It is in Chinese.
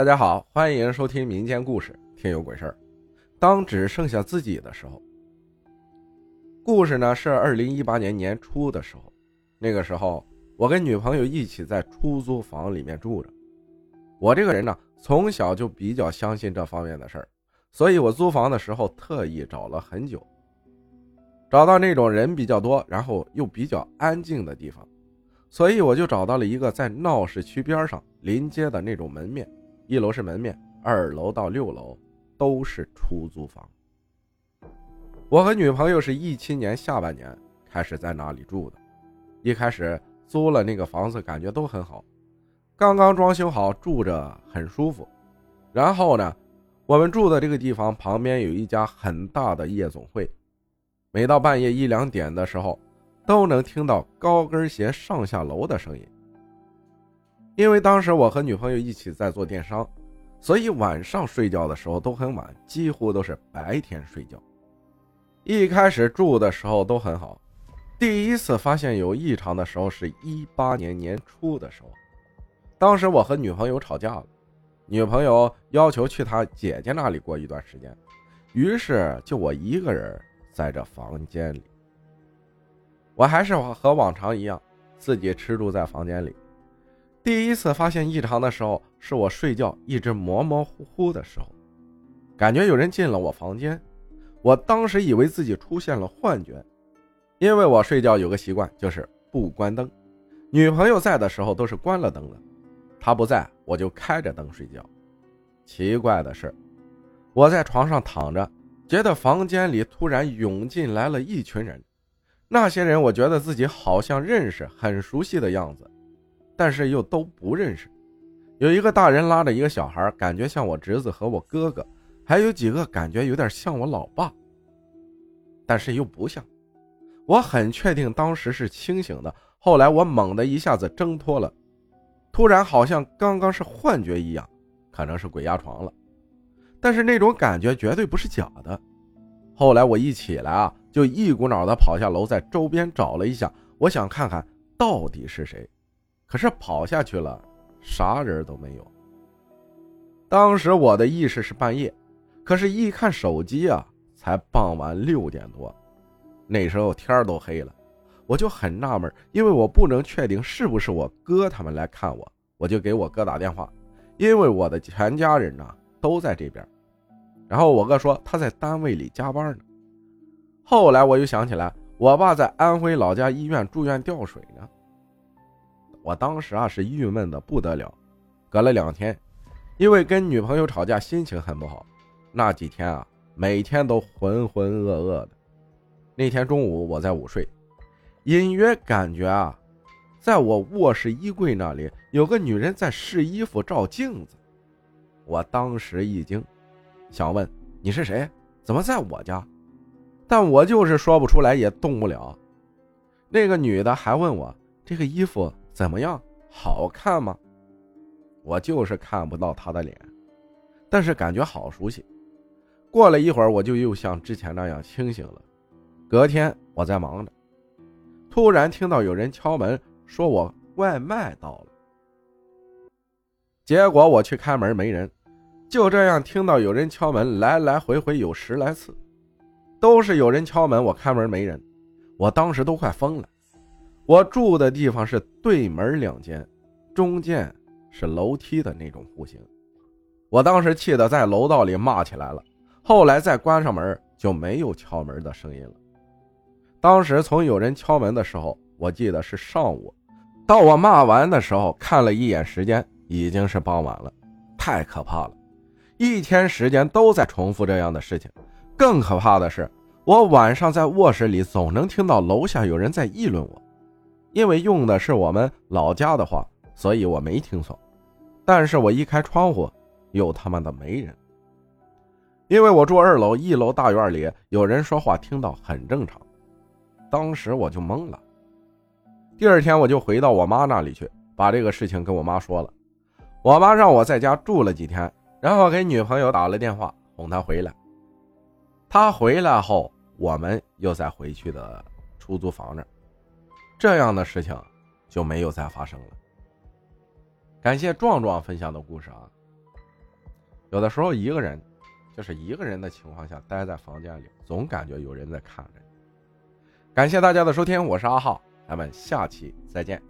大家好，欢迎收听民间故事《听有鬼事儿》。当只剩下自己的时候，故事呢是二零一八年年初的时候，那个时候我跟女朋友一起在出租房里面住着。我这个人呢，从小就比较相信这方面的事儿，所以我租房的时候特意找了很久，找到那种人比较多，然后又比较安静的地方，所以我就找到了一个在闹市区边上临街的那种门面。一楼是门面，二楼到六楼都是出租房。我和女朋友是一七年下半年开始在那里住的，一开始租了那个房子，感觉都很好，刚刚装修好，住着很舒服。然后呢，我们住的这个地方旁边有一家很大的夜总会，每到半夜一两点的时候，都能听到高跟鞋上下楼的声音。因为当时我和女朋友一起在做电商，所以晚上睡觉的时候都很晚，几乎都是白天睡觉。一开始住的时候都很好，第一次发现有异常的时候是一八年年初的时候，当时我和女朋友吵架了，女朋友要求去她姐姐那里过一段时间，于是就我一个人在这房间里，我还是和往常一样，自己吃住在房间里。第一次发现异常的时候，是我睡觉一直模模糊糊的时候，感觉有人进了我房间。我当时以为自己出现了幻觉，因为我睡觉有个习惯，就是不关灯。女朋友在的时候都是关了灯的，她不在我就开着灯睡觉。奇怪的是，我在床上躺着，觉得房间里突然涌进来了一群人，那些人我觉得自己好像认识，很熟悉的样子。但是又都不认识，有一个大人拉着一个小孩，感觉像我侄子和我哥哥，还有几个感觉有点像我老爸，但是又不像。我很确定当时是清醒的，后来我猛地一下子挣脱了，突然好像刚刚是幻觉一样，可能是鬼压床了，但是那种感觉绝对不是假的。后来我一起来啊，就一股脑的跑下楼，在周边找了一下，我想看看到底是谁。可是跑下去了，啥人都没有。当时我的意识是半夜，可是，一看手机啊，才傍晚六点多，那时候天都黑了，我就很纳闷，因为我不能确定是不是我哥他们来看我，我就给我哥打电话，因为我的全家人呢都在这边。然后我哥说他在单位里加班呢。后来我又想起来，我爸在安徽老家医院住院吊水呢。我当时啊是郁闷的不得了，隔了两天，因为跟女朋友吵架，心情很不好。那几天啊，每天都浑浑噩噩的。那天中午我在午睡，隐约感觉啊，在我卧室衣柜那里有个女人在试衣服照镜子。我当时一惊，想问你是谁？怎么在我家？但我就是说不出来，也动不了。那个女的还问我这个衣服。怎么样？好看吗？我就是看不到他的脸，但是感觉好熟悉。过了一会儿，我就又像之前那样清醒了。隔天我在忙着，突然听到有人敲门，说我外卖到了。结果我去开门，没人。就这样听到有人敲门，来来回回有十来次，都是有人敲门，我开门没人，我当时都快疯了。我住的地方是对门两间，中间是楼梯的那种户型。我当时气得在楼道里骂起来了。后来再关上门，就没有敲门的声音了。当时从有人敲门的时候，我记得是上午，到我骂完的时候，看了一眼时间，已经是傍晚了，太可怕了。一天时间都在重复这样的事情。更可怕的是，我晚上在卧室里总能听到楼下有人在议论我。因为用的是我们老家的话，所以我没听错。但是我一开窗户，又他妈的没人。因为我住二楼，一楼大院里有人说话，听到很正常。当时我就懵了。第二天我就回到我妈那里去，把这个事情跟我妈说了。我妈让我在家住了几天，然后给女朋友打了电话，哄她回来。她回来后，我们又再回去的出租房那儿。这样的事情就没有再发生了。感谢壮壮分享的故事啊！有的时候一个人，就是一个人的情况下，待在房间里，总感觉有人在看着你。感谢大家的收听，我是阿浩，咱们下期再见。